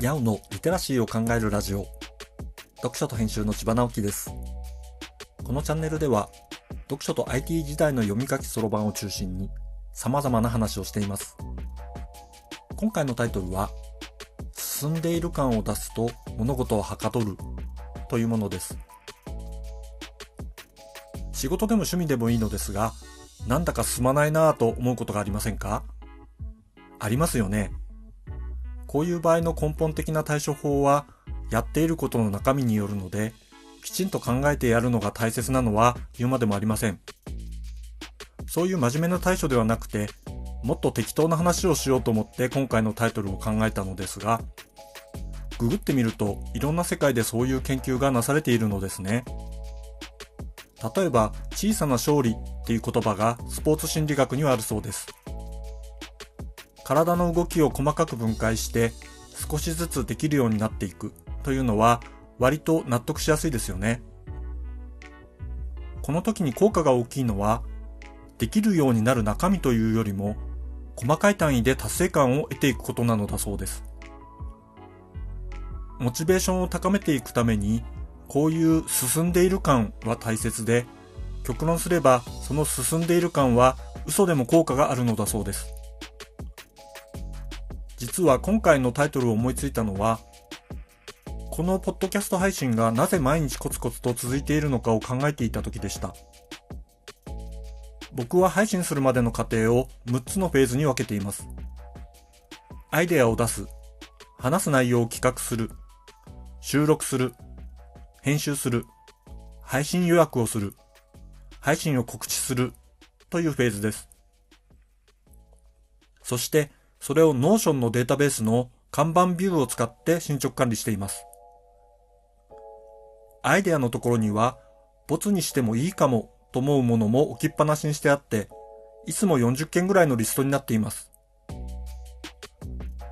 にゃうのリテラシーを考えるラジオ。読書と編集の千葉直樹です。このチャンネルでは読書と IT 時代の読み書きそろばんを中心に様々な話をしています。今回のタイトルは進んでいる感を出すと物事をはかどるというものです。仕事でも趣味でもいいのですがなんだか進まないなぁと思うことがありませんか？ありますよね。こういう場合の根本的な対処法は、やっていることの中身によるので、きちんと考えてやるのが大切なのは言うまでもありません。そういう真面目な対処ではなくて、もっと適当な話をしようと思って今回のタイトルを考えたのですが、ググってみるといろんな世界でそういう研究がなされているのですね。例えば、小さな勝利っていう言葉がスポーツ心理学にはあるそうです。体の動きを細かく分解して少しずつできるようになっていくというのは割と納得しやすいですよね。この時に効果が大きいのはできるようになる中身というよりも細かい単位で達成感を得ていくことなのだそうです。モチベーションを高めていくためにこういう進んでいる感は大切で極論すればその進んでいる感は嘘でも効果があるのだそうです。実は今回のタイトルを思いついたのは、このポッドキャスト配信がなぜ毎日コツコツと続いているのかを考えていた時でした。僕は配信するまでの過程を6つのフェーズに分けています。アイデアを出す、話す内容を企画する、収録する、編集する、配信予約をする、配信を告知するというフェーズです。そしてそれを Notion のデータベースの看板ビューを使って進捗管理しています。アイデアのところには、ボツにしてもいいかもと思うものも置きっぱなしにしてあって、いつも40件ぐらいのリストになっています。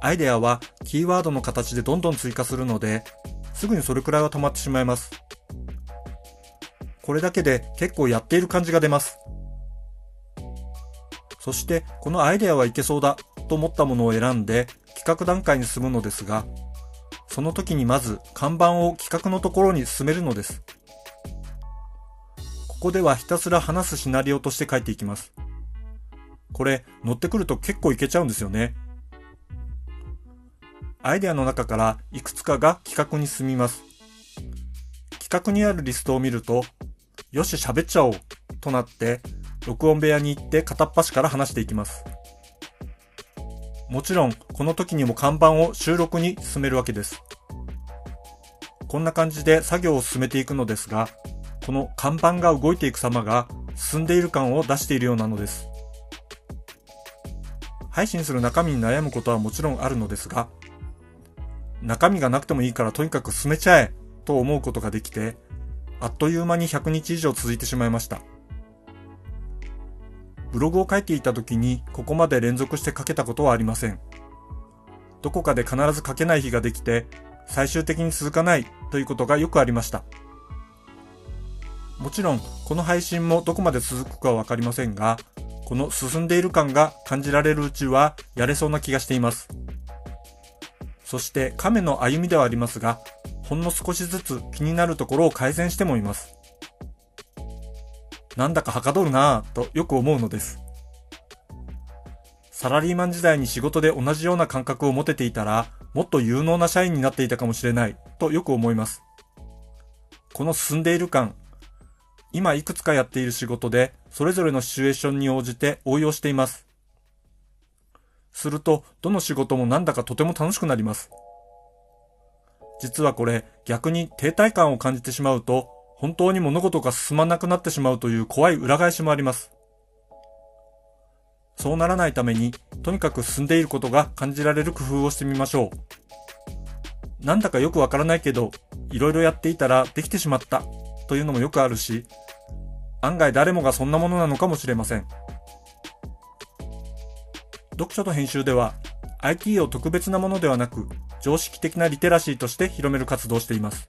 アイデアはキーワードの形でどんどん追加するので、すぐにそれくらいは溜まってしまいます。これだけで結構やっている感じが出ます。そしてこのアイデアはいけそうだと思ったものを選んで企画段階に進むのですが、その時にまず看板を企画のところに進めるのです。ここではひたすら話すシナリオとして書いていきます。これ乗ってくると結構いけちゃうんですよね。アイデアの中からいくつかが企画に進みます。企画にあるリストを見ると、よし喋っちゃおうとなって、録音部屋に行って片っ端から話していきます。もちろん、この時にも看板を収録に進めるわけです。こんな感じで作業を進めていくのですが、この看板が動いていく様が進んでいる感を出しているようなのです。配信する中身に悩むことはもちろんあるのですが、中身がなくてもいいからとにかく進めちゃえと思うことができて、あっという間に100日以上続いてしまいました。ブログを書いていた時にここまで連続して書けたことはありません。どこかで必ず書けない日ができて、最終的に続かないということがよくありました。もちろん、この配信もどこまで続くかはわかりませんが、この進んでいる感が感じられるうちはやれそうな気がしています。そして亀の歩みではありますが、ほんの少しずつ気になるところを改善してもいます。なんだかはかどるなぁとよく思うのです。サラリーマン時代に仕事で同じような感覚を持てていたら、もっと有能な社員になっていたかもしれないとよく思います。この進んでいる感、今いくつかやっている仕事で、それぞれのシチュエーションに応じて応用しています。すると、どの仕事もなんだかとても楽しくなります。実はこれ、逆に停滞感を感じてしまうと、本当に物事が進まなくなってしまうという怖い裏返しもあります。そうならないために、とにかく進んでいることが感じられる工夫をしてみましょう。なんだかよくわからないけど、いろいろやっていたらできてしまったというのもよくあるし、案外誰もがそんなものなのかもしれません。読書と編集では、IT を特別なものではなく、常識的なリテラシーとして広める活動をしています。